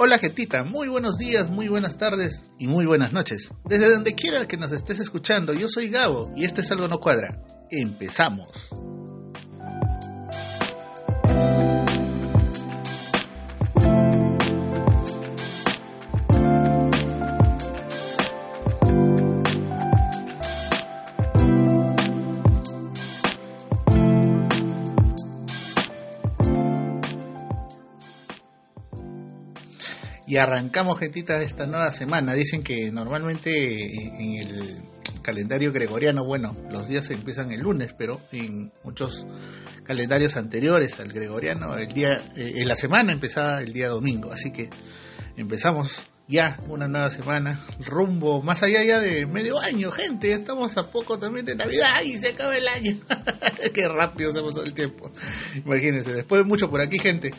Hola gentita, muy buenos días, muy buenas tardes y muy buenas noches. Desde donde quiera que nos estés escuchando, yo soy Gabo y este es Algo No Cuadra. Empezamos. Y arrancamos, gentita, esta nueva semana. Dicen que normalmente en el calendario gregoriano, bueno, los días empiezan el lunes, pero en muchos calendarios anteriores al gregoriano, el día, eh, en la semana empezaba el día domingo. Así que empezamos ya una nueva semana, rumbo más allá ya de medio año, gente. Estamos a poco también de Navidad y se acaba el año. Qué rápido se pasó el tiempo. Imagínense, después de mucho por aquí, gente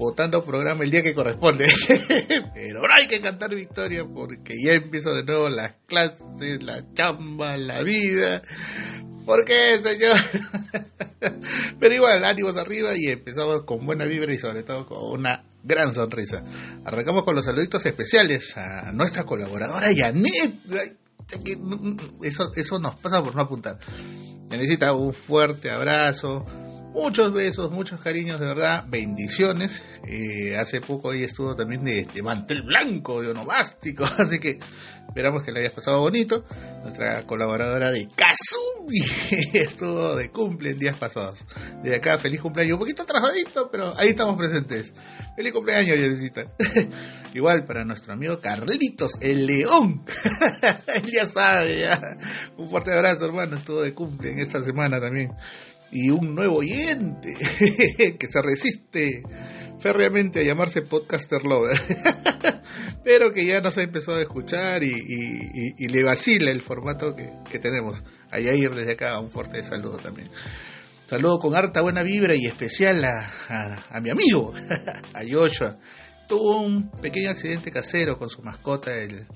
votando programa el día que corresponde. Pero ahora hay que cantar victoria porque ya empiezo de nuevo las clases, la chamba, la vida. ¿Por qué, señor? Pero igual, ánimos arriba y empezamos con buena vibra y sobre todo con una gran sonrisa. Arrancamos con los saluditos especiales a nuestra colaboradora Janet. Eso, eso nos pasa por no apuntar. Necesita un fuerte abrazo, Muchos besos, muchos cariños, de verdad, bendiciones. Eh, hace poco ahí estuvo también de, mantel blanco, de onomástico, así que esperamos que le haya pasado bonito. Nuestra colaboradora de Kazumi estuvo de cumple en días pasados. De acá, feliz cumpleaños, un poquito atrasadito, pero ahí estamos presentes. Feliz cumpleaños, Yerecita. Igual para nuestro amigo Carlitos, el león. Él ya sabe, ya. Un fuerte abrazo, hermano, estuvo de cumple en esta semana también y un nuevo oyente que se resiste férreamente a llamarse Podcaster Lover, pero que ya nos ha empezado a escuchar y, le vacila el formato que, tenemos. A ir desde acá un fuerte saludo también. Saludo con harta buena vibra y especial a, a, mi amigo, a Joshua. Tuvo un pequeño accidente casero con su mascota el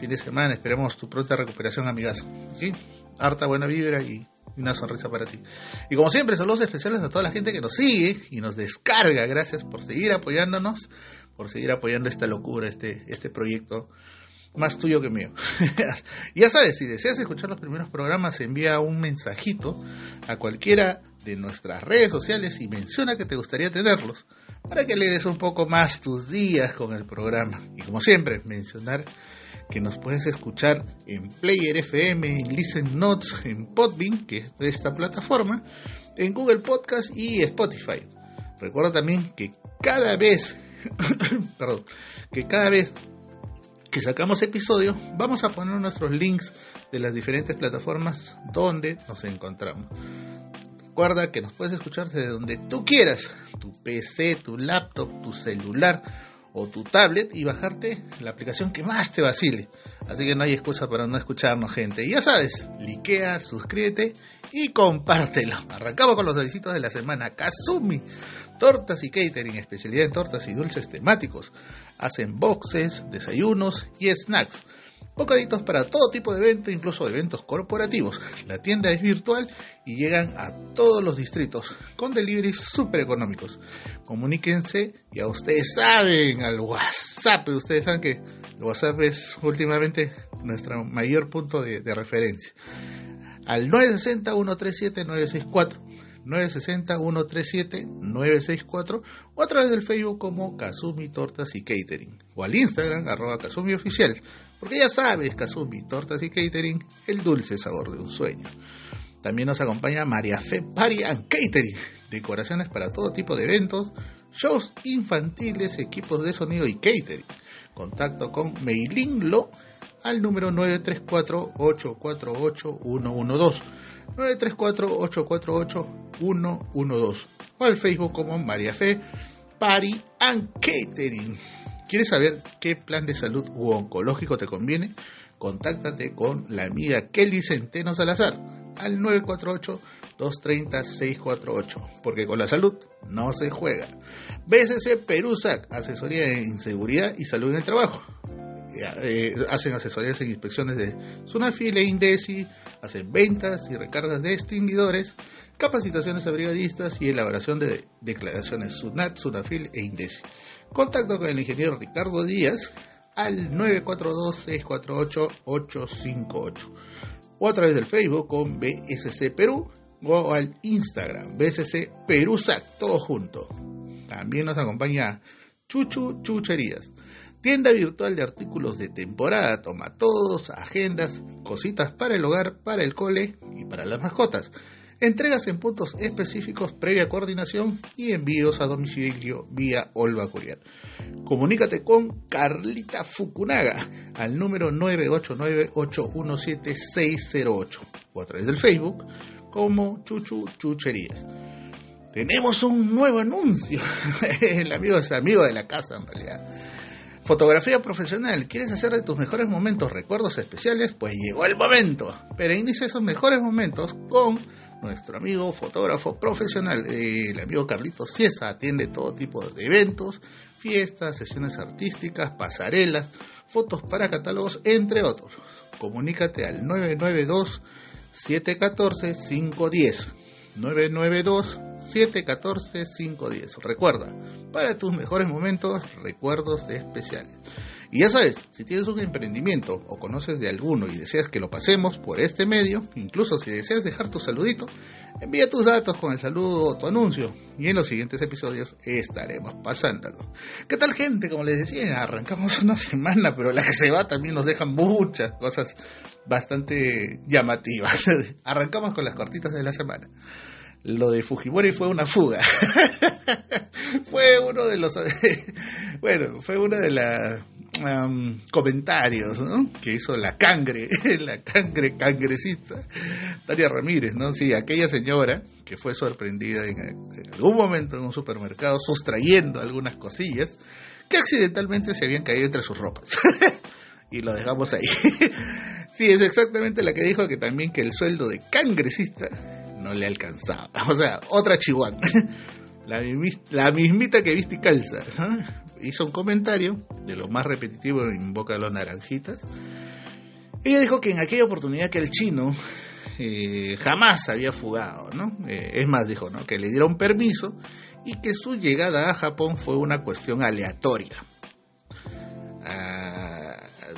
fin de semana. Esperemos tu pronta recuperación, amigazo. ¿Sí? Harta buena vibra y una sonrisa para ti. Y como siempre, saludos especiales a toda la gente que nos sigue y nos descarga. Gracias por seguir apoyándonos, por seguir apoyando esta locura, este, este proyecto más tuyo que mío. ya sabes, si deseas escuchar los primeros programas, envía un mensajito a cualquiera de nuestras redes sociales y menciona que te gustaría tenerlos para que le des un poco más tus días con el programa. Y como siempre, mencionar que nos puedes escuchar en Player FM, en Listen Notes, en Podbean, que es de esta plataforma, en Google Podcast y Spotify. Recuerda también que cada vez, perdón, que cada vez que sacamos episodio, vamos a poner nuestros links de las diferentes plataformas donde nos encontramos. Recuerda que nos puedes escuchar desde donde tú quieras, tu PC, tu laptop, tu celular o tu tablet y bajarte la aplicación que más te vacile. Así que no hay excusa para no escucharnos, gente. Y ya sabes, likea, suscríbete y compártelo. Arrancamos con los delicitos de la semana. Kazumi, tortas y catering, especialidad en tortas y dulces temáticos. Hacen boxes, desayunos y snacks Bocaditos para todo tipo de eventos, incluso eventos corporativos. La tienda es virtual y llegan a todos los distritos con deliveries súper económicos. Comuníquense, ya ustedes saben, al WhatsApp. Ustedes saben que el WhatsApp es últimamente nuestro mayor punto de, de referencia. Al 960-137-964 960-137-964 o a través del Facebook como Kazumi Tortas y Catering o al Instagram arroba Kazumi Oficial, porque ya sabes, Kazumi Tortas y Catering, el dulce sabor de un sueño. También nos acompaña María Fe Party and Catering, decoraciones para todo tipo de eventos, shows infantiles, equipos de sonido y catering. Contacto con Meilinglo al número 934-848-112 934-848-112 o al Facebook como María Fe Party and Catering. ¿Quieres saber qué plan de salud u oncológico te conviene? Contáctate con la amiga Kelly Centeno Salazar al 948-230-648, porque con la salud no se juega. BSC Perusac, asesoría en seguridad y salud en el trabajo eh, hacen asesorías en inspecciones de Sunafil e Indesi, hacen ventas y recargas de extinguidores, capacitaciones a brigadistas y elaboración de declaraciones SUNAT, SUNAFIL e INDECI. Contacto con el ingeniero Ricardo Díaz al 942-648-858 o a través del Facebook con BSC Perú o al Instagram BSC Perusac, todo junto. También nos acompaña Chuchu Chucherías, tienda virtual de artículos de temporada, toma todos, agendas, cositas para el hogar, para el cole y para las mascotas. Entregas en puntos específicos previa coordinación y envíos a domicilio vía Olva Courier. Comunícate con Carlita Fukunaga al número 989-817-608 o a través del Facebook como Chuchu Chucherías. Tenemos un nuevo anuncio. El amigo es amigo de la casa en realidad. Fotografía profesional, ¿quieres hacer de tus mejores momentos recuerdos especiales? Pues llegó el momento. Pero inicia esos mejores momentos con nuestro amigo fotógrafo profesional, el amigo Carlitos Ciesa. Atiende todo tipo de eventos, fiestas, sesiones artísticas, pasarelas, fotos para catálogos, entre otros. Comunícate al 992 714 510 992-714-510. Recuerda, para tus mejores momentos, recuerdos especiales. Y ya sabes, si tienes un emprendimiento o conoces de alguno y deseas que lo pasemos por este medio, incluso si deseas dejar tu saludito, envía tus datos con el saludo o tu anuncio y en los siguientes episodios estaremos pasándolo. ¿Qué tal gente? Como les decía, arrancamos una semana, pero la que se va también nos deja muchas cosas bastante llamativas. Arrancamos con las cortitas de la semana lo de Fujimori fue una fuga. fue uno de los, bueno, fue uno de los comentarios que hizo la cangre, la cangre cangrecista, Tania Ramírez, ¿no? Sí, aquella señora que fue sorprendida en, algún momento en un supermercado sustrayendo algunas cosillas que accidentalmente se habían caído entre sus ropas. y lo dejamos ahí. sí, es exactamente la que dijo que también que el sueldo de cangrecista no le alcanzaba. O sea, otra chihuahua. La, la mismita que viste y calza. Hizo un comentario de lo más repetitivo en boca de los naranjitas. Ella dijo que en aquella oportunidad que el chino eh, jamás había fugado, ¿no? Eh, es más, dijo, ¿no? Que le dieron permiso y que su llegada a Japón fue una cuestión aleatoria.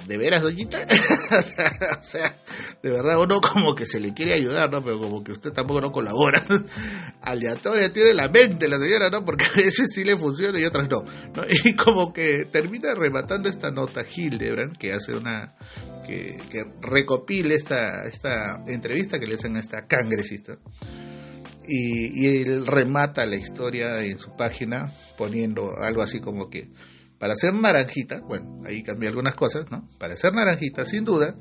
¿De veras, doñita? o sea, de verdad uno como que se le quiere ayudar, ¿no? Pero como que usted tampoco no colabora. Aleatoria tiene la mente la señora, ¿no? Porque a veces sí le funciona y otras no. Y como que termina rematando esta nota Hildebrand, que hace una... que, que recopile esta, esta entrevista que le hacen a esta cangresista. Y, y él remata la historia en su página poniendo algo así como que para ser naranjita, bueno, ahí cambié algunas cosas, ¿no? Para ser naranjita, sin duda,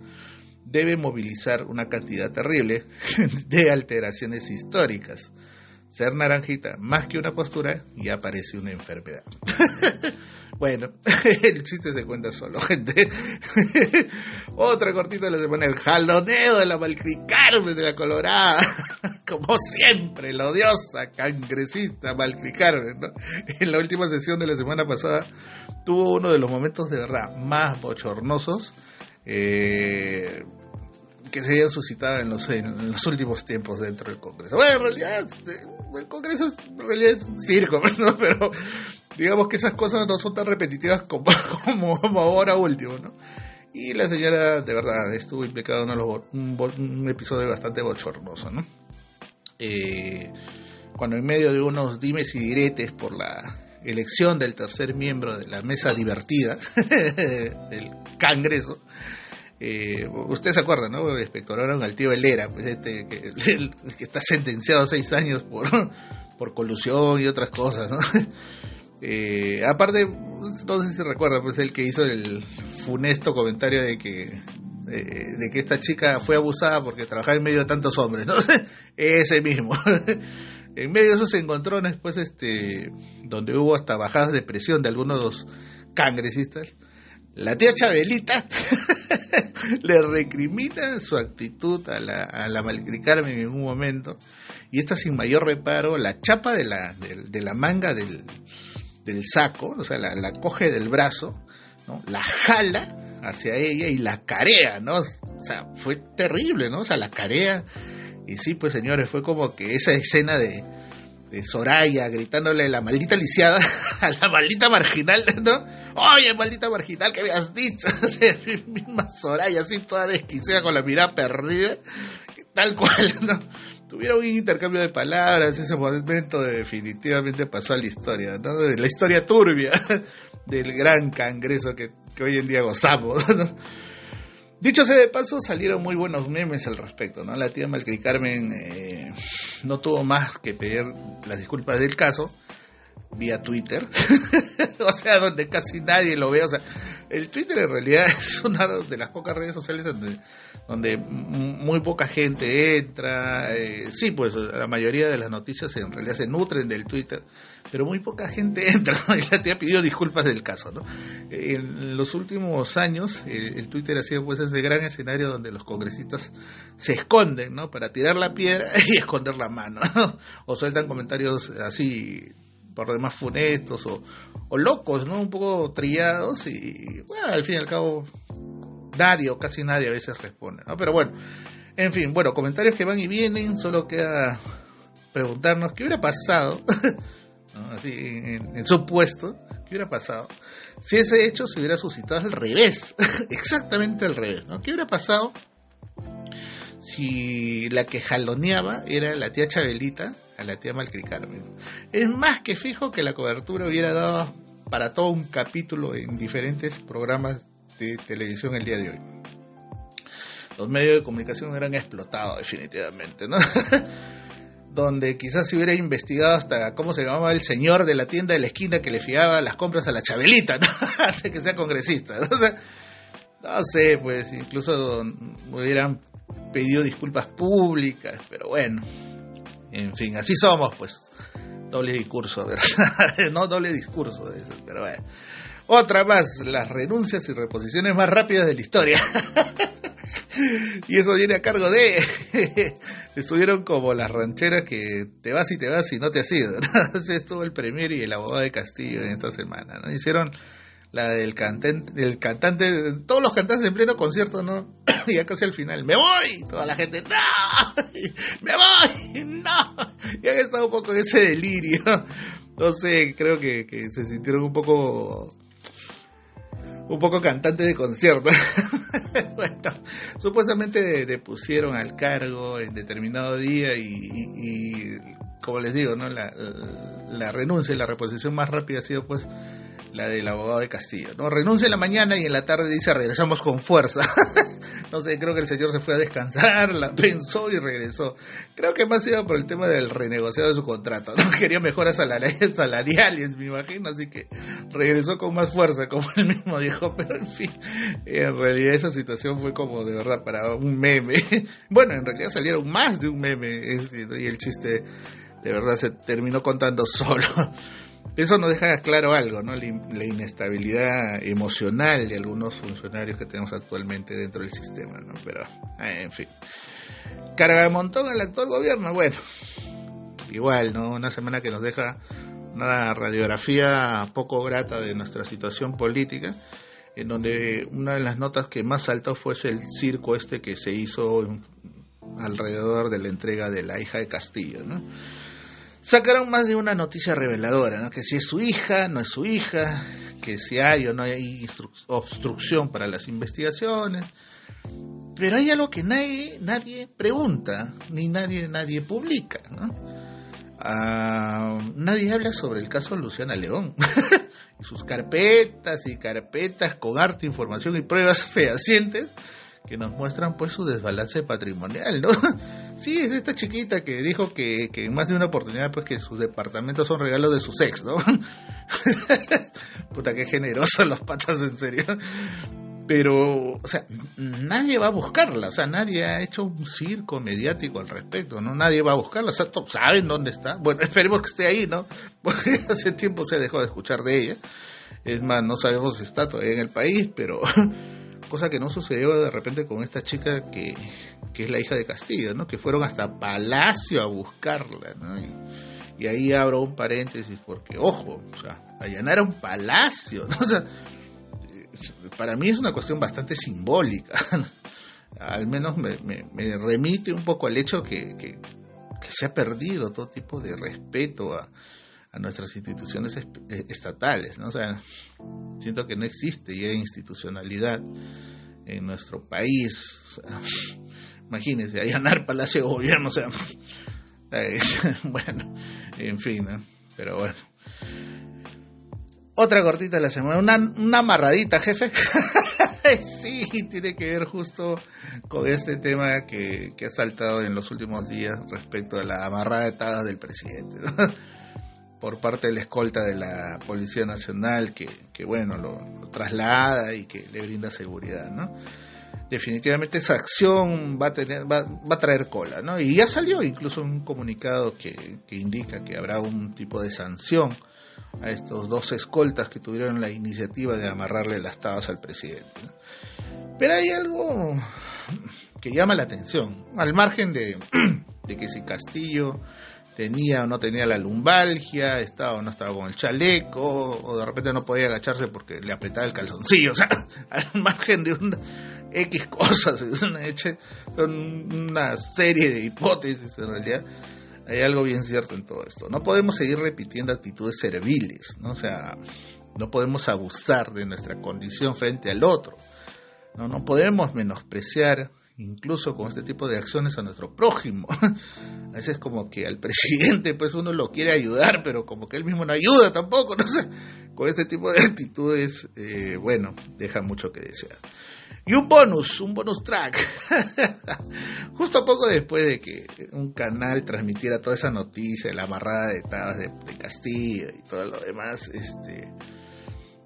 debe movilizar una cantidad terrible de alteraciones históricas. Ser naranjita, más que una postura, ya parece una enfermedad. bueno, el chiste se cuenta solo, gente. Otra cortita la semana, el jaloneo de la Malcricarme de la Colorada. Como siempre, la odiosa cangresista Malcricarme, ¿no? En la última sesión de la semana pasada tuvo uno de los momentos de verdad más bochornosos eh, que se habían suscitado en los, en los últimos tiempos dentro del Congreso. Bueno, en realidad, este, el Congreso en realidad es un circo, ¿no? pero digamos que esas cosas no son tan repetitivas como, como, ahora último, ¿no? Y la señora, de verdad, estuvo implicada en un, un, episodio bastante bochornoso, ¿no? Eh, cuando en medio de unos dimes y diretes por la elección del tercer miembro de la mesa divertida del Congreso. Eh, Ustedes se acuerdan, ¿no? Espectoraron al tío Helera, pues este que, está sentenciado a seis años por, por colusión y otras cosas, ¿no? Eh, aparte, no sé si recuerdan, pues el que hizo el funesto comentario de que de, que esta chica fue abusada porque trabajaba en medio de tantos hombres, ¿no? Ese mismo. En medio de esos encontrones, pues, este, donde hubo hasta bajadas de presión de algunos cangresistas, la tía Chabelita le recrimina su actitud a la, a la en un momento, y esta sin mayor reparo, la chapa de la, de, la manga del, del, saco, o sea, la, la coge del brazo, ¿no? la jala hacia ella y la carea, ¿no? O sea, fue terrible, ¿no? O sea, la carea Y sí, pues señores, fue como que esa escena de, de Soraya gritándole la maldita lisiada a la maldita marginal, ¿no? Oye, maldita marginal, ¿qué habías dicho? misma Soraya, así toda desquiciada con la mirada perdida, tal cual, ¿no? Tuvieron un intercambio de palabras, ese momento definitivamente pasó a la historia, ¿no? La historia turbia del gran cangreso que, que hoy en día gozamos, ¿no? Dicho sea de paso, salieron muy buenos memes al respecto, ¿no? La tía Malcri Carmen eh, no tuvo más que pedir las disculpas del caso vía Twitter, o sea, donde casi nadie lo ve, o sea, el Twitter en realidad es una de las pocas redes sociales donde donde muy poca gente entra. Eh, sí, pues la mayoría de las noticias en realidad se nutren del Twitter, pero muy poca gente entra. Y la tía pidió disculpas del caso. ¿no? En los últimos años, el Twitter ha sido pues ese gran escenario donde los congresistas se esconden ¿no? para tirar la piedra y esconder la mano. O sueltan comentarios así por demás funestos o, o locos, ¿no? Un poco trillados y, bueno, al fin y al cabo nadie o casi nadie a veces responde, ¿no? Pero bueno, en fin, bueno, comentarios que van y vienen, solo queda preguntarnos qué hubiera pasado, así en, su puesto, qué hubiera pasado si ese hecho se hubiera suscitado al revés, exactamente al revés, ¿no? ¿Qué hubiera pasado si la que jaloneaba era la tía Chabelita a la tía Malcricarmen? Es más que fijo que la cobertura hubiera dado para todo un capítulo en diferentes programas de televisión el día de hoy. Los medios de comunicación eran explotados definitivamente, ¿no? Donde quizás se hubiera investigado hasta cómo se llamaba el señor de la tienda de la esquina que le fiaba las compras a la Chabelita, ¿no? Antes que sea congresista. ¿no? no sé, pues incluso hubieran pedido disculpas públicas, pero bueno, en fin, así somos, pues doble discurso, ¿verdad? no doble discurso, pero bueno. Otra más, las renuncias y reposiciones más rápidas de la historia. y eso viene a cargo de... Estuvieron como las rancheras que te vas y te vas y no te has ido. Estuvo el premier y el abogado de Castillo en esta semana. ¿no? Hicieron la del cantante, del cantante, todos los cantantes en pleno concierto, ¿no? y ya casi al final, ¡me voy! Toda la gente, ¡no! ¡Me voy! ¡No! Y han estado un poco en ese delirio. Entonces creo que, se sintieron un poco un poco cantante de concierto. bueno, supuestamente depusieron al cargo en determinado día y, como les digo, ¿no? La, renuncia y la reposición más rápida ha sido pues la del abogado de Castillo. ¿no? Renuncia en la mañana y en la tarde dice regresamos con fuerza. no sé, creo que el señor se fue a descansar, la pensó y regresó. Creo que más iba por el tema del renegociado de su contrato. ¿no? Quería mejoras salariales, salariales, me imagino, así que regresó con más fuerza, como él mismo dijo. Pero en fin, en realidad esa situación fue como de verdad para un meme. bueno, en realidad salieron más de un meme y el chiste de verdad se terminó contando solo. Eso nos deja claro algo, ¿no? La, inestabilidad emocional de algunos funcionarios que tenemos actualmente dentro del sistema, ¿no? Pero, eh, en fin. Carga de montón al actual gobierno, bueno, igual, ¿no? Una semana que nos deja una radiografía poco grata de nuestra situación política, en donde una de las notas que más saltó fue el circo este que se hizo alrededor de la entrega de la hija de Castillo, ¿no? Sacaron más de una noticia reveladora, ¿no? que si es su hija, no es su hija, que si hay o no hay obstrucción para las investigaciones. Pero hay algo que nadie, nadie pregunta, ni nadie, nadie publica. ¿no? Ah, nadie habla sobre el caso Luciana León y sus carpetas y carpetas con información y pruebas fehacientes que nos muestran pues su desbalance patrimonial, ¿no? Sí, es esta chiquita que dijo que, que en más de una oportunidad pues que sus departamentos son regalos de su ex, ¿no? Puta, qué generosos los patas, en serio. Pero, o sea, nadie va a buscarla, o sea, nadie ha hecho un circo mediático al respecto, ¿no? Nadie va a buscarla, o sea, saben dónde está. Bueno, esperemos que esté ahí, ¿no? Porque hace tiempo se dejó de escuchar de ella. Es más, no sabemos si está todavía en el país, pero cosa que no sucedió de repente con esta chica que, es la hija de Castillo, ¿no? Que fueron hasta Palacio a buscarla, ¿no? Y, ahí abro un paréntesis porque, ojo, o sea, allanar un palacio, ¿no? O sea, para mí es una cuestión bastante simbólica. al menos me, remite un poco al hecho que, que, se ha perdido todo tipo de respeto a, a nuestras instituciones eh, estatales, ¿no? O sea, siento que no existe ya institucionalidad en nuestro país. imagínense, allanar Palacio de Gobierno, o sea, bueno, en fin, ¿no? Pero bueno. Otra cortita de la semana, una, amarradita, jefe. sí, tiene que ver justo con este tema que, que, ha saltado en los últimos días respecto a la amarrada de del presidente. Por parte de la escolta de la Policía Nacional que, que bueno, lo, traslada y que le brinda seguridad, ¿no? Definitivamente esa acción va a, tener, va, va a traer cola, ¿no? Y ya salió incluso un comunicado que, que indica que habrá un tipo de sanción a estos dos escoltas que tuvieron la iniciativa de amarrarle las tabas al presidente. Pero hay algo que llama la atención, al margen de, de que si Castillo tenía o no tenía la lumbalgia, estaba o no estaba con el chaleco, o de repente no podía agacharse porque le apretaba el calzoncillo, o sea, al margen de una X cosas, una, una serie de hipótesis en realidad, hay algo bien cierto en todo esto. No podemos seguir repitiendo actitudes serviles, ¿no? O sea, no podemos abusar de nuestra condición frente al otro. No, no podemos menospreciar incluso con este tipo de acciones a nuestro prójimo. A veces como que al presidente pues uno lo quiere ayudar, pero como que él mismo no ayuda tampoco, no sé. Con este tipo de actitudes, eh, bueno, deja mucho que desear. Y un bonus, un bonus track. Justo poco después de que un canal transmitiera toda esa noticia, la amarrada de tabas de, de Castillo y todo lo demás, este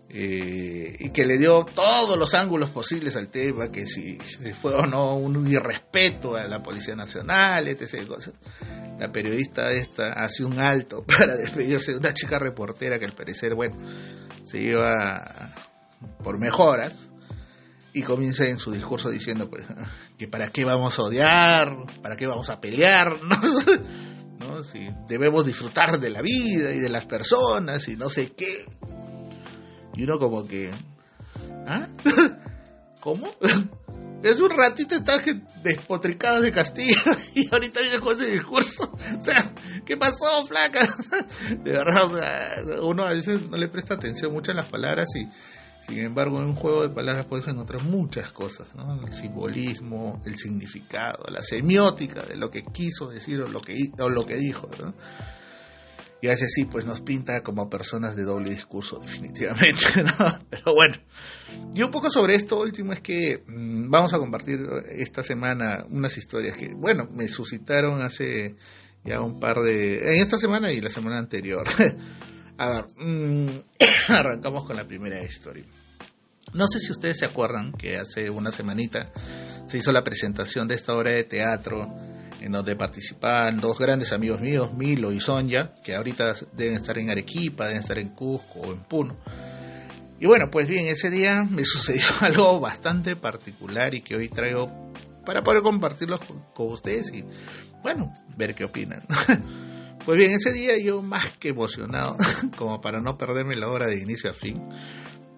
eh, y que le dio todos los ángulos posibles al tema, que si, fue o no un irrespeto a la Policía Nacional, etc. La periodista esta hace un alto para despedirse de una chica reportera que al parecer, bueno, se iba por mejoras y comienza en su discurso diciendo pues que para qué vamos a odiar, para qué vamos a pelear. ¿No? Si debemos disfrutar de la vida y de las personas y no sé qué. Y uno como que... ¿Ah? ¿Cómo? Es un ratito estaba despotricado de Castillo y ahorita viene con ese discurso. O sea, ¿qué pasó, flaca? De verdad, o sea, uno a veces no le presta atención mucho a las palabras y sin embargo en un juego de palabras puedes encontrar muchas cosas, ¿no? El simbolismo, el significado, la semiótica de lo que quiso decir o lo que, o lo que dijo, ¿no? Y a veces sí, pues nos pinta como personas de doble discurso, definitivamente, ¿no? Pero bueno, y un poco sobre esto último es que mm, vamos a compartir esta semana unas historias que, bueno, me suscitaron hace ya un par de... en esta semana y la semana anterior. a ver, mm, arrancamos con la primera historia. No sé si ustedes se acuerdan que hace una semanita se hizo la presentación de esta obra de teatro en donde participan dos grandes amigos míos, Milo y Sonja, que ahorita deben estar en Arequipa, deben estar en Cusco o en Puno. Y bueno, pues bien, ese día me sucedió algo bastante particular y que hoy traigo para poder compartirlo con ustedes y, bueno, ver qué opinan. Pues bien, ese día yo más que emocionado, como para no perderme la hora de inicio a fin,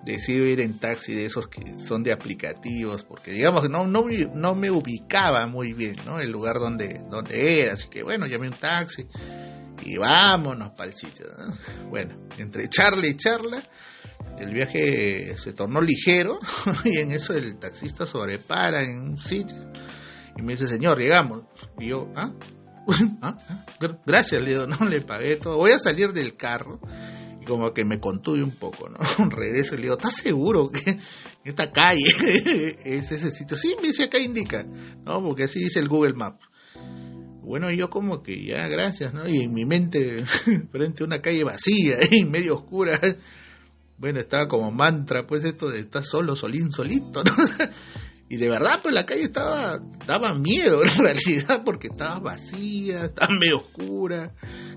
decido ir en taxi de esos que son de aplicativos, porque digamos no, no, no me ubicaba muy bien, ¿no? El lugar donde, donde era, así que bueno, llamé un taxi y vámonos para el sitio. Bueno, entre charla y charla, el viaje se tornó ligero y en eso el taxista sobrepara en un sitio y me dice, señor, llegamos. Y yo, ¿ah? ¿Ah? ¿Ah? Gracias, le no le pagué todo. Voy a salir del carro como que me contuve un poco, ¿no? Regreso y le digo, ¿estás seguro que esta calle es ese sitio? Sí, me dice acá indica, ¿no? Porque así dice el Google Maps. Bueno, yo como que ya, gracias, ¿no? Y en mi mente, frente a una calle vacía, y medio oscura, bueno, estaba como mantra, pues esto de estar solo, solín, solito, ¿no? Y de verdad, pues la calle estaba, daba miedo en realidad, porque estaba vacía, estaba medio oscura.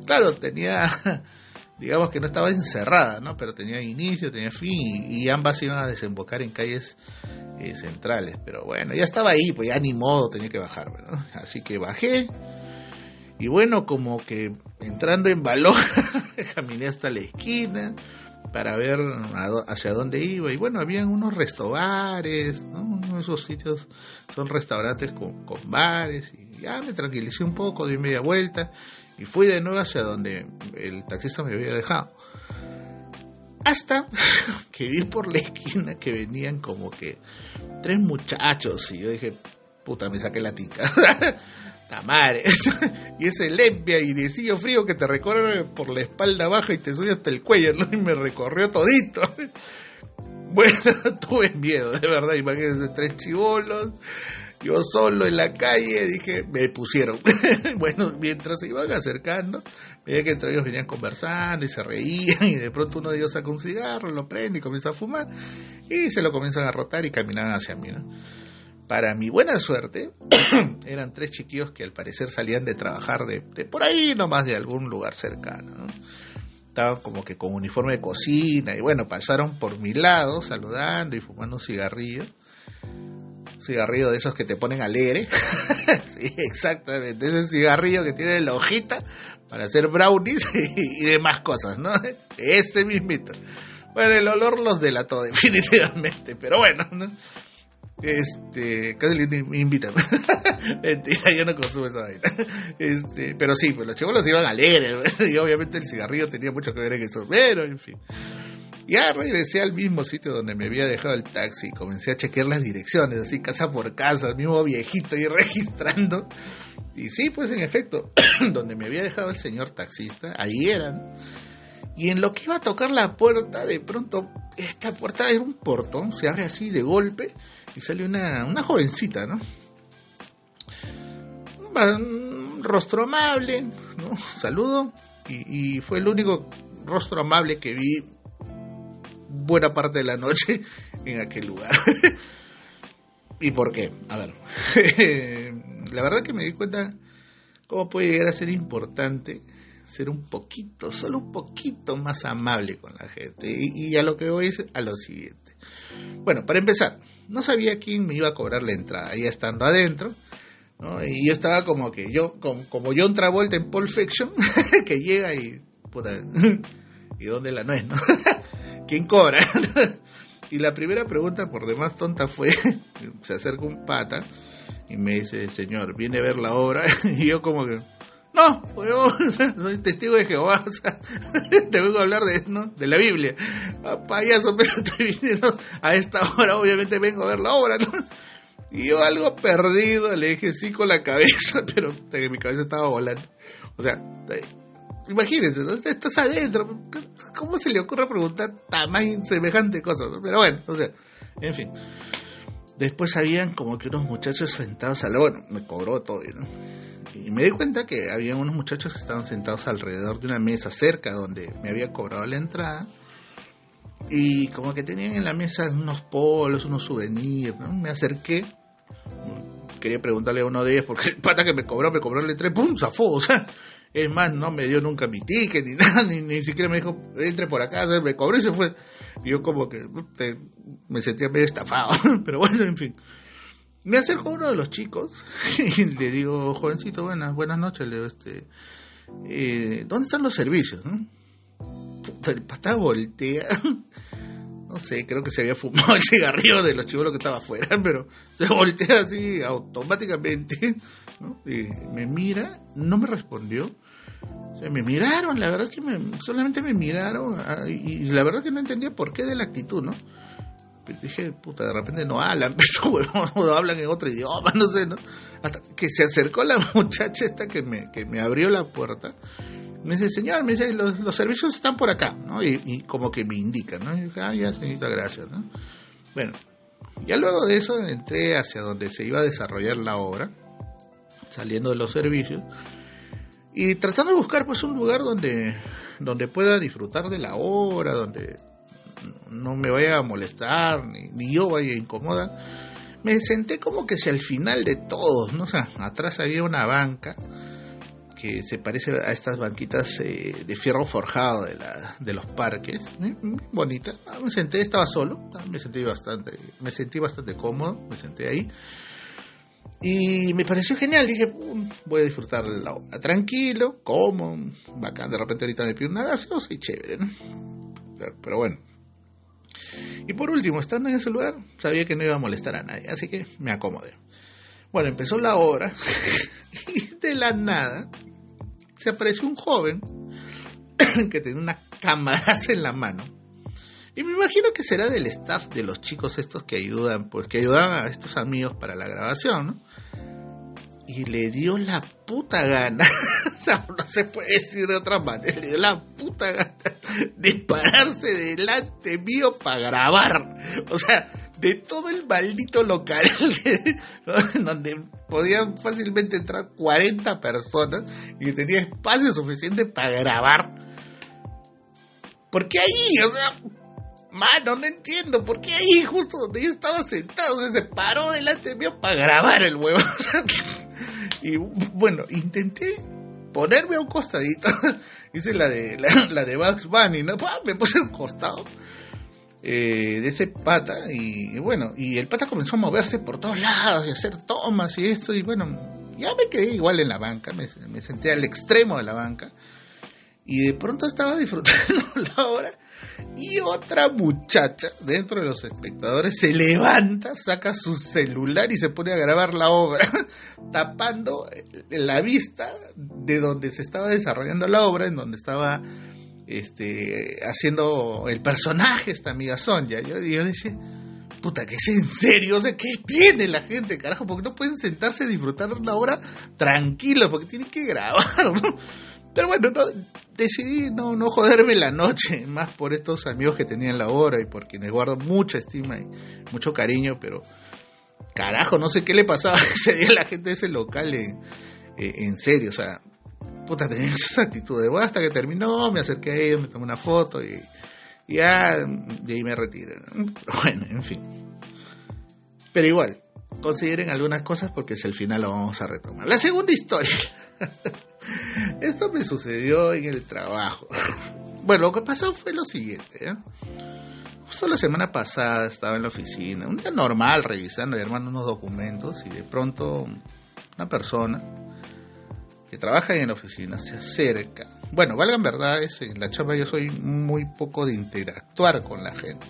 Claro, tenía digamos que no estaba encerrada, ¿no? Pero tenía inicio, tenía fin y, ambas iban a desembocar en calles eh, centrales. Pero bueno, ya estaba ahí, pues ya ni modo tenía que bajar, ¿no? Así que bajé y bueno, como que entrando en valor, caminé hasta la esquina, para ver hacia dónde iba. Y bueno, habían unos restaurantes, ¿no? esos sitios son restaurantes con, con bares. Y ya me tranquilicé un poco, di media vuelta y fui de nuevo hacia donde el taxista me había dejado. Hasta que vi por la esquina que venían como que tres muchachos y yo dije, puta, me saqué la tica. Tamare. y ese limpia y decillo frío que te recorre por la espalda baja y te sube hasta el cuello, ¿no? Y me recorrió todito. Bueno, tuve miedo, de verdad. Imagínense, tres chivolos, yo solo en la calle, dije, me pusieron. bueno, mientras se iban acercando, veía que entre ellos venían conversando y se reían, y de pronto uno de ellos saca un cigarro, lo prende y comienza a fumar, y se lo comienzan a rotar y caminan hacia mí, ¿no? Para mi buena suerte, eran tres chiquillos que al parecer salían de trabajar de, por ahí nomás de algún lugar cercano. Estaban como que con uniforme de cocina y bueno, pasaron por mi lado saludando y fumando un cigarrillo. de esos que te ponen alegre. sí, exactamente. Ese cigarrillo que tiene la hojita para hacer brownies y, demás cosas, ¿no? Ese mismito. Bueno, el olor los delató definitivamente, pero bueno, ¿no? Este, casi me invitan. Yo no consumo esa vaina. Este, pero sí, pues los chivolos iban alegres, y obviamente el cigarrillo tenía mucho que ver en eso, pero en fin. Ya regresé al mismo sitio donde me había dejado el taxi y comencé a chequear las direcciones, así casa por casa, el mismo viejito y registrando. Y sí, pues en efecto, donde me había dejado el señor taxista, ahí eran. Y en lo que iba a tocar la puerta, de pronto, esta puerta era un portón, se abre así de golpe y sale una, una jovencita, ¿no? Un rostro amable, ¿no? Saludo, y, fue el único rostro amable que vi buena parte de la noche en aquel lugar. ¿Y por qué? A ver, la verdad que me di cuenta cómo puede llegar a ser importante ser un poquito, solo un poquito más amable con la gente. Y, y a lo que voy es a lo siguiente. Bueno, para empezar, no sabía quién me iba a cobrar la entrada, ya estando adentro. Y yo estaba como que yo, como, como John Travolta en Pulp Fiction, que llega y, puta, ¿y dónde la no es, no? ¿Quién cobra? y la primera pregunta, por demás tonta, fue, se acerca un pata y me dice, señor, ¿viene a ver la obra? y yo como que, no, soy testigo de Jehová, o sea, te vengo a hablar de, ¿no? de la Biblia. Ah, payaso, pero estoy viniendo a esta hora, obviamente vengo a ver la obra, ¿no? Y yo algo perdido, le dije sí con la cabeza, pero mi cabeza estaba volando. O sea, imagínense, estás adentro, ¿cómo se le ocurre preguntar tan semejante cosas? Pero bueno, o sea, en fin. Después habían como que unos muchachos sentados al... Bueno, me cobró todo, ¿no? Y me di cuenta que había unos muchachos que estaban sentados alrededor de una mesa cerca donde me había cobrado la entrada. Y como que tenían en la mesa unos polos, unos souvenirs, ¿no? Me acerqué. Quería preguntarle a uno de ellos porque el pata que me cobró, me cobró el entrada, ¡pum! zafó, o sea... Es más, no me dio nunca mi ticket ni nada, ni, siquiera me dijo, entre por acá, me cobró y se fue. Y yo como que me sentía medio estafado, pero bueno, en fin. Me acerco a uno de los chicos y le digo, jovencito, buenas, buenas noches, le digo, este, eh, ¿dónde están los servicios? el pata voltea, no sé, creo que se había fumado el cigarrillo de los chivos que estaba afuera, pero se voltea así automáticamente, me mira, no me respondió, o me miraron, la verdad que me, solamente me miraron, ah, y la verdad que no entendía por qué de la actitud, ¿no? dije, puta, de repente no hablan, no hablan en otro idioma, no sé, ¿no? Hasta que se acercó la muchacha esta que me, que me abrió la puerta. Me dice, señor, me dice, los, los servicios están por acá, ¿no? Y, como que me indican, ¿no? Y dije, ah, ya, señorita, gracias, ¿no? Bueno, ya luego de eso entré hacia donde se iba a desarrollar la obra, saliendo de los servicios, y tratando de buscar pues un lugar donde, donde pueda disfrutar de la obra, donde no me vaya a molestar, ni, yo vaya a incomodar, me senté como que si al final de todos, ¿no? O atrás había una banca que se parece a estas banquitas eh, de fierro forjado de, la, de los parques, ¿eh? bonita. Ah, me senté, estaba solo, ah, me sentí bastante, me sentí bastante cómodo, me senté ahí. Y me pareció genial, dije, voy a disfrutar la obra tranquilo, como, bacán, de repente ahorita me pido una gaseosa y chévere, ¿no? pero bueno. Y por último, estando en ese lugar, sabía que no iba a molestar a nadie, así que me acomodé. Bueno, empezó la hora y de la nada se apareció un joven que tenía una cámara en la mano. Y me imagino que será del staff de los chicos estos que ayudan, pues que ayudan a estos amigos para la grabación, ¿no? Y le dio la puta gana, o sea, no se puede decir de otra manera, le dio la puta gana de pararse delante mío para grabar. O sea, de todo el maldito local, donde podían fácilmente entrar 40 personas y que tenía espacio suficiente para grabar. ¿Por qué ahí? O sea, mano, no entiendo. ¿Por qué ahí, justo donde yo estaba sentado, se paró delante mío para grabar el huevo? y bueno, intenté ponerme a un costadito. Hice la de, la, de Bugs Bunny, ¿no? Me puse a un costado. Eh, de ese pata y, bueno, y el pata comenzó a moverse por todos lados y hacer tomas y eso y bueno, ya me quedé igual en la banca, me, me senté al extremo de la banca y de pronto estaba disfrutando la hora y otra muchacha dentro de los espectadores se levanta, saca su celular y se pone a grabar la obra, tapando la vista de donde se estaba desarrollando la obra, en donde estaba este, haciendo el personaje esta amiga Sonja. Yo, yo decía, puta, que es en serio, o sea, ¿qué tiene la gente, carajo? Porque no pueden sentarse a disfrutar la obra tranquilo, porque tienen que grabar. Pero bueno, no, decidí no, no joderme la noche, más por estos amigos que tenían la obra y por quienes guardo mucha estima y mucho cariño, pero carajo, no sé qué le pasaba ese día a la gente de ese local en, en serio, o sea, puta, tenía esa actitud de, hasta que terminó, me acerqué a ellos, me tomé una foto y, ya, de ahí me retiré. Pero bueno, en fin. Pero igual, consideren algunas cosas porque es el final lo vamos a retomar. La segunda historia. Esto me sucedió en el trabajo. Bueno, lo que pasó fue lo siguiente. ¿eh? Justo la semana pasada estaba en la oficina, un día normal, revisando y armando unos documentos y de pronto una persona que trabaja en la oficina se acerca. Bueno, valgan verdades, en la chamba yo soy muy poco de interactuar con la gente.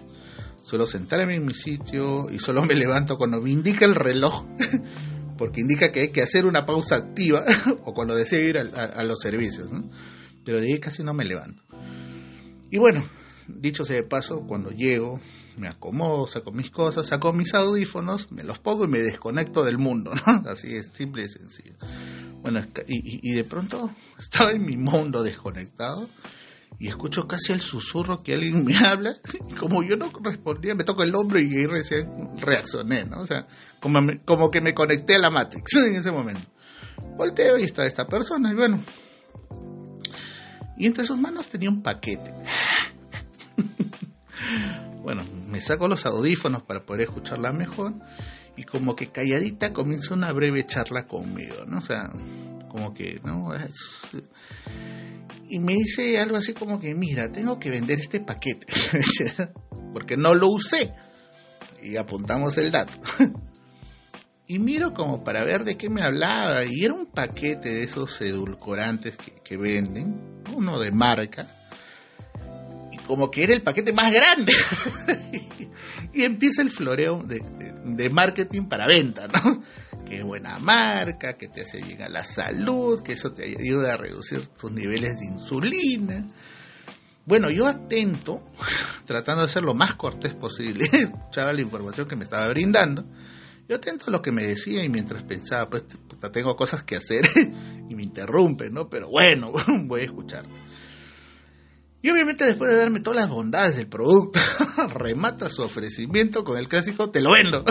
Suelo sentarme en mi sitio y solo me levanto cuando me indica el reloj, porque indica que hay que hacer una pausa activa o cuando deseo ir a, los servicios. Pero de ahí casi no me levanto. Y bueno, dicho sea de paso, cuando llego, me acomodo, saco mis cosas, saco mis audífonos, me los pongo y me desconecto del mundo, ¿no? Así es, simple y sencillo. Bueno, y, de pronto estaba en mi mundo desconectado y escucho casi el susurro que alguien me habla y como yo no respondía me toco el hombro y ahí recién reaccioné, ¿no? O sea, como, como que me conecté a la Matrix en ese momento. Volteo y está esta persona y bueno. Y entre sus manos tenía un paquete. bueno, me saco los audífonos para poder escucharla mejor y como que calladita comienza una breve charla conmigo, ¿no? O sea, como que, ¿no? Y me dice algo así como que, mira, tengo que vender este paquete, porque no lo usé. Y apuntamos el dato. y miro como para ver de qué me hablaba, y era un paquete de esos edulcorantes que, venden, uno de marca, y como que era el paquete más grande. y empieza el floreo de, marketing para venta, ¿no? Que buena marca, que te hace bien a la salud, que eso te ayuda a reducir tus niveles de insulina. Bueno, yo atento, tratando de ser lo más cortés posible, escuchaba la información que me estaba brindando, yo atento a lo que me decía y mientras pensaba, pues tengo cosas que hacer y me interrumpe, ¿no? Pero bueno, voy a escucharte. Y obviamente después de darme todas las bondades del producto, remata su ofrecimiento con el clásico, te lo vendo.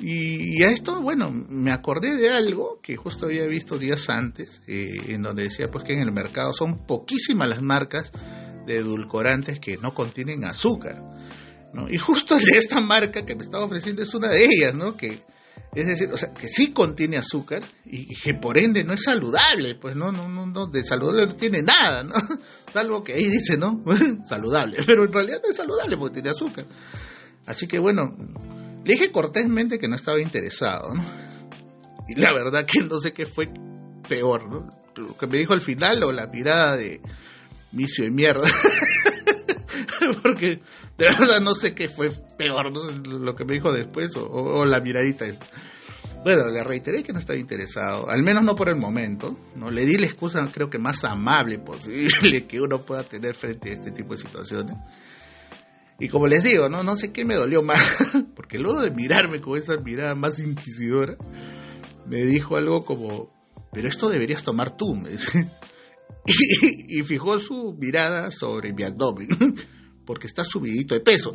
Y a esto, bueno, me acordé de algo que justo había visto días antes, eh, en donde decía pues que en el mercado son poquísimas las marcas de edulcorantes que no contienen azúcar. ¿no? Y justo de esta marca que me estaba ofreciendo es una de ellas, ¿no? Que es decir, o sea, que sí contiene azúcar y que por ende no es saludable, pues no, no, no, no de saludable no tiene nada, ¿no? Salvo que ahí dice, ¿no? saludable, pero en realidad no es saludable porque tiene azúcar. Así que bueno, le dije cortésmente que no estaba interesado, ¿no? Y la verdad que no sé qué fue peor, ¿no? Lo que me dijo al final o la mirada de vicio y mierda. porque de verdad no sé qué fue peor, lo que me dijo después o, la miradita. Bueno, le reiteré que no estaba interesado, al menos no por el momento. no Le di la excusa, creo que más amable posible que uno pueda tener frente a este tipo de situaciones. Y como les digo, no, no sé qué me dolió más, porque luego de mirarme con esa mirada más inquisidora, me dijo algo como, pero esto deberías tomar tú, me dice. Y, fijó su mirada sobre mi abdomen, porque está subidito de peso.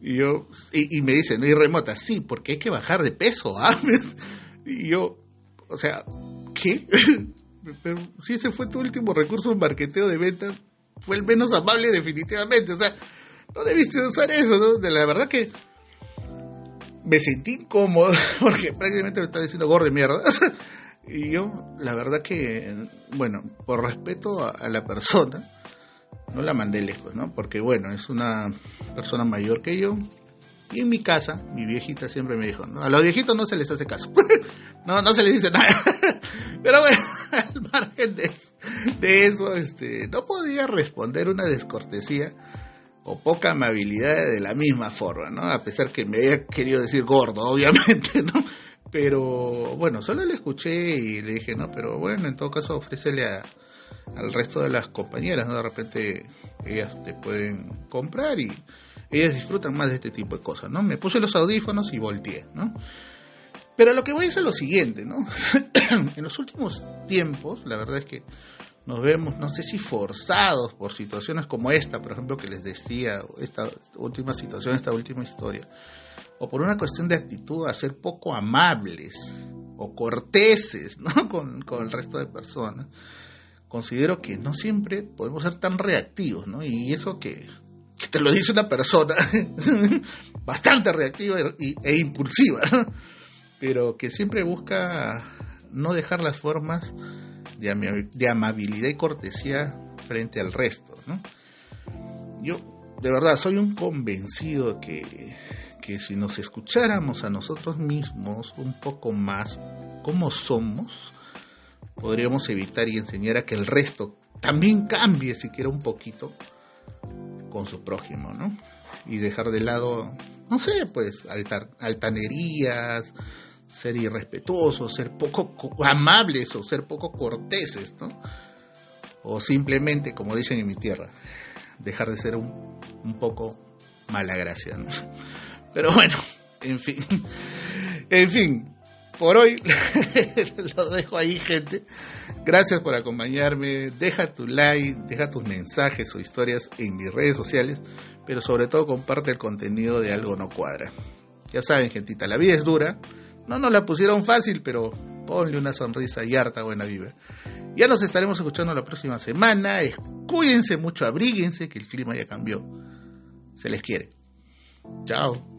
Y yo, y, me dice, no hay remota, sí, porque hay que bajar de peso, ¿ah? Y yo, o sea, ¿qué? Pero si ese fue tu último recurso en marketeo de venta, fue el menos amable definitivamente, o sea, no debiste usar eso, ¿no? De la verdad que me sentí incómodo, porque prácticamente me estaba diciendo gorro de mierda. Y yo, la verdad que, bueno, por respeto a, la persona, no la mandé lejos, ¿no? Porque, bueno, es una persona mayor que yo. Y en mi casa, mi viejita siempre me dijo, ¿no? a los viejitos no se les hace caso. no, no se les dice nada. Pero bueno, al margen de, de eso, este, no podía responder una descortesía o poca amabilidad de la misma forma, ¿no? A pesar que me había querido decir gordo, obviamente, ¿no? Pero bueno, solo le escuché y le dije, no, pero bueno, en todo caso ofrécele a, al resto de las compañeras, ¿no? De repente ellas te pueden comprar y ellas disfrutan más de este tipo de cosas, ¿no? Me puse los audífonos y volteé, ¿no? Pero lo que voy es lo siguiente, ¿no? en los últimos tiempos, la verdad es que nos vemos, no sé si forzados por situaciones como esta, por ejemplo, que les decía, esta última situación, esta última historia, o por una cuestión de actitud a ser poco amables o corteses ¿no? con, con el resto de personas, considero que no siempre podemos ser tan reactivos, ¿no? Y eso que, te lo dice una persona bastante reactiva e, impulsiva, pero que siempre busca no dejar las formas de, amabilidad y cortesía frente al resto. Yo, de verdad, soy un convencido que, que si nos escucháramos a nosotros mismos un poco más como somos, podríamos evitar y enseñar a que el resto también cambie siquiera un poquito con su prójimo, ¿no? Y dejar de lado, no sé, pues altanerías, ser irrespetuosos, ser poco amables o ser poco corteses, ¿no? O simplemente, como dicen en mi tierra, dejar de ser un, un poco mala gracia, ¿no? Pero bueno, en fin, en fin, por hoy lo dejo ahí, gente. Gracias por acompañarme. Deja tu like, deja tus mensajes o historias en mis redes sociales, pero sobre todo comparte el contenido de Algo No Cuadra. Ya saben, gentita, la vida es dura no nos la pusieron fácil, pero ponle una sonrisa y harta buena vibra. Ya nos estaremos escuchando la próxima semana. Cuídense mucho, abríguense, que el clima ya cambió. Se les quiere. Chao.